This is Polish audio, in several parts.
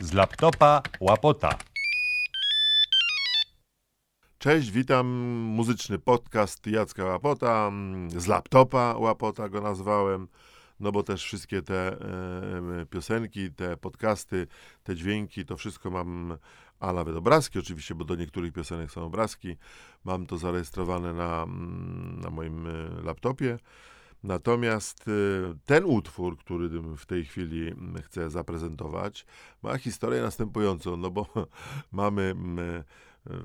z laptopa łapota. Cześć, witam. Muzyczny podcast Jacka Łapota. Z laptopa Łapota go nazwałem. No bo też wszystkie te e, piosenki, te podcasty, te dźwięki, to wszystko mam, a nawet obrazki oczywiście, bo do niektórych piosenek są obrazki. Mam to zarejestrowane na, na moim e, laptopie. Natomiast y, ten utwór, który w tej chwili mm, chcę zaprezentować, ma historię następującą, no bo mamy mm,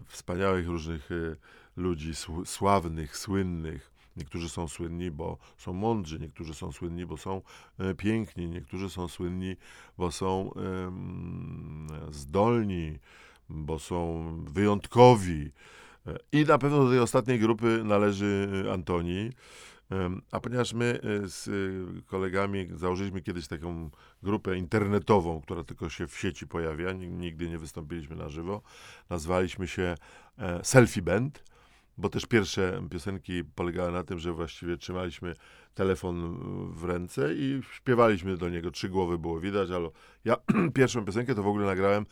wspaniałych różnych y, ludzi, sławnych, słynnych. Niektórzy są słynni, bo są mądrzy, niektórzy są słynni, bo są e, piękni, niektórzy są słynni, bo są zdolni, bo są wyjątkowi. E, I na pewno do tej ostatniej grupy należy Antoni. A ponieważ my e, z e, kolegami założyliśmy kiedyś taką grupę internetową, która tylko się w sieci pojawia, nigdy nie wystąpiliśmy na żywo, nazwaliśmy się e, Selfie Band, bo też pierwsze piosenki polegały na tym, że właściwie trzymaliśmy telefon w ręce i śpiewaliśmy do niego. Trzy głowy było widać, ale ja pierwszą piosenkę to w ogóle nagrałem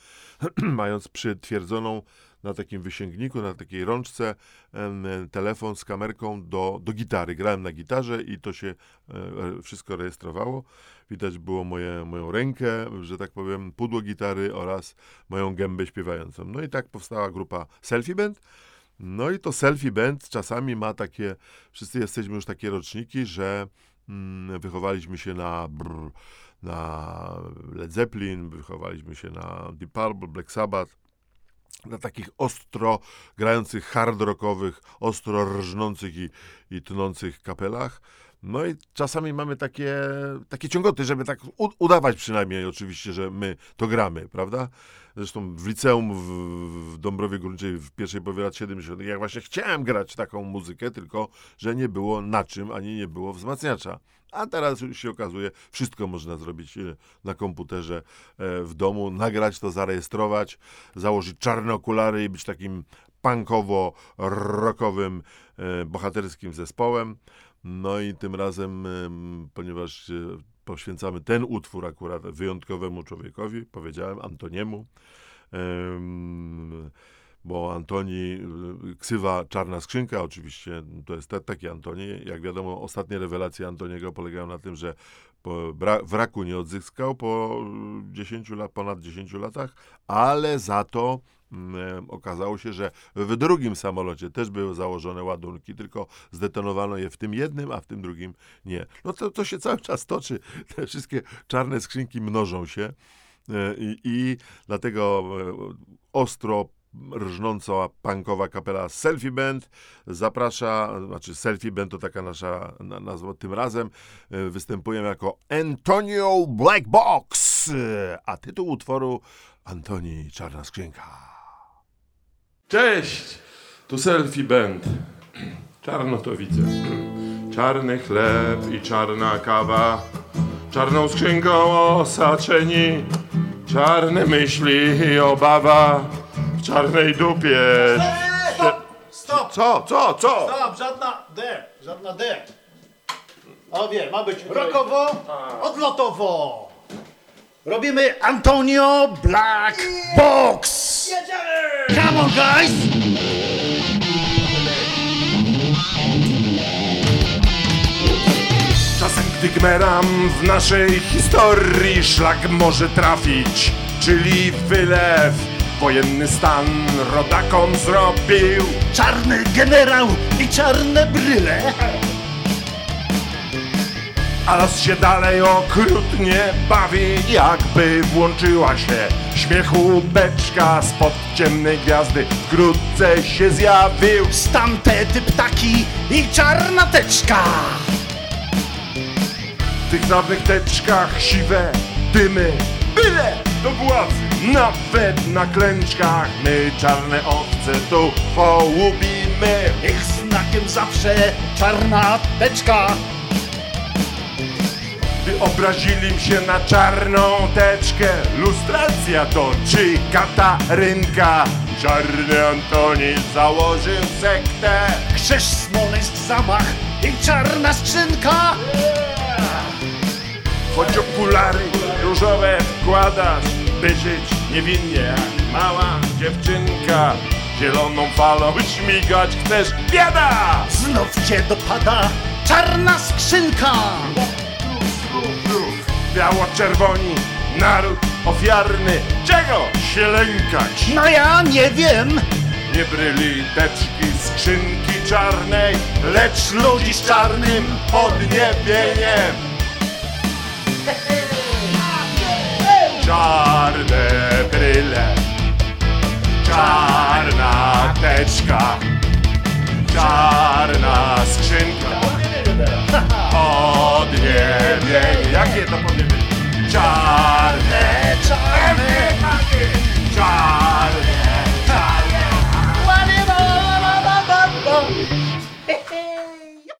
mając przytwierdzoną na takim wysięgniku, na takiej rączce telefon z kamerką do, do gitary. Grałem na gitarze i to się e, wszystko rejestrowało. Widać było moje, moją rękę, że tak powiem, pudło gitary oraz moją gębę śpiewającą. No i tak powstała grupa Selfie Band. No i to Selfie Band czasami ma takie, wszyscy jesteśmy już takie roczniki, że mm, wychowaliśmy się na brr, na Led Zeppelin, wychowaliśmy się na Deep Purple, Black Sabbath, na takich ostro grających hard rockowych, ostro rżnących i, i tnących kapelach. No i czasami mamy takie, takie ciągoty, żeby tak udawać przynajmniej oczywiście, że my to gramy, prawda? Zresztą w liceum w, w Dąbrowie Górniczej w pierwszej połowie lat 70. jak właśnie chciałem grać taką muzykę, tylko że nie było na czym, ani nie było wzmacniacza. A teraz już się okazuje, wszystko można zrobić e, na komputerze e, w domu, nagrać to, zarejestrować, założyć czarne okulary i być takim punkowo-rockowym, e, bohaterskim zespołem. No i tym razem, ponieważ poświęcamy ten utwór akurat wyjątkowemu człowiekowi, powiedziałem Antoniemu, bo Antoni, ksywa Czarna Skrzynka oczywiście, to jest taki Antoni. Jak wiadomo, ostatnie rewelacje Antoniego polegają na tym, że wraku nie odzyskał po 10 lat, ponad 10 latach, ale za to okazało się, że w drugim samolocie też były założone ładunki, tylko zdetonowano je w tym jednym, a w tym drugim nie. No to, to się cały czas toczy. Te wszystkie czarne skrzynki mnożą się. E, I, i dlatego e, ostro rżnąca punkowa kapela Selfie Band zaprasza, znaczy Selfie Band to taka nasza nazwa, tym razem e, występujemy jako Antonio Black Box, a tytuł utworu Antoni Czarna Skrzynka. Cześć, tu Selfie Band. Czarno to widzę. Czarny chleb i czarna kawa, czarną skrzynką osaczeni, czarne myśli i obawa w czarnej dupie. Stop! Stop! Co, co, co? Stop! Żadna D! Żadna D! O wie, ma być rokowo, odlotowo! Robimy Antonio Black Box! Come on, guys! Czasem gdy gmeram w naszej historii szlak może trafić, czyli wylew Wojenny stan rodakom zrobił Czarny generał i czarne bryle A się dalej okrutnie bawi Jakby włączyła się śmiechu beczka Spod ciemnej gwiazdy. Wkrótce się zjawił Stantety ptaki i czarna teczka W tych dawnych teczkach siwe dymy Byle do władzy nawet na klęczkach. My czarne owce tu połubimy. Ich znakiem zawsze czarna teczka Obrazili się na czarną teczkę Lustracja to czy Katarynka Czarny Antoni założył sektę Krzyż, Smoleńsk, zamach i czarna skrzynka Choć okulary różowe wkładasz by żyć niewinnie jak mała dziewczynka. Zieloną falą śmigać chcesz, bieda! Znów cię dopada czarna skrzynka. Biało-czerwoni, naród ofiarny, czego się lękać? No ja nie wiem, Nie bryli teczki skrzynki czarnej, lecz ludzi z czarnym podniebieniem. Czarne bryle,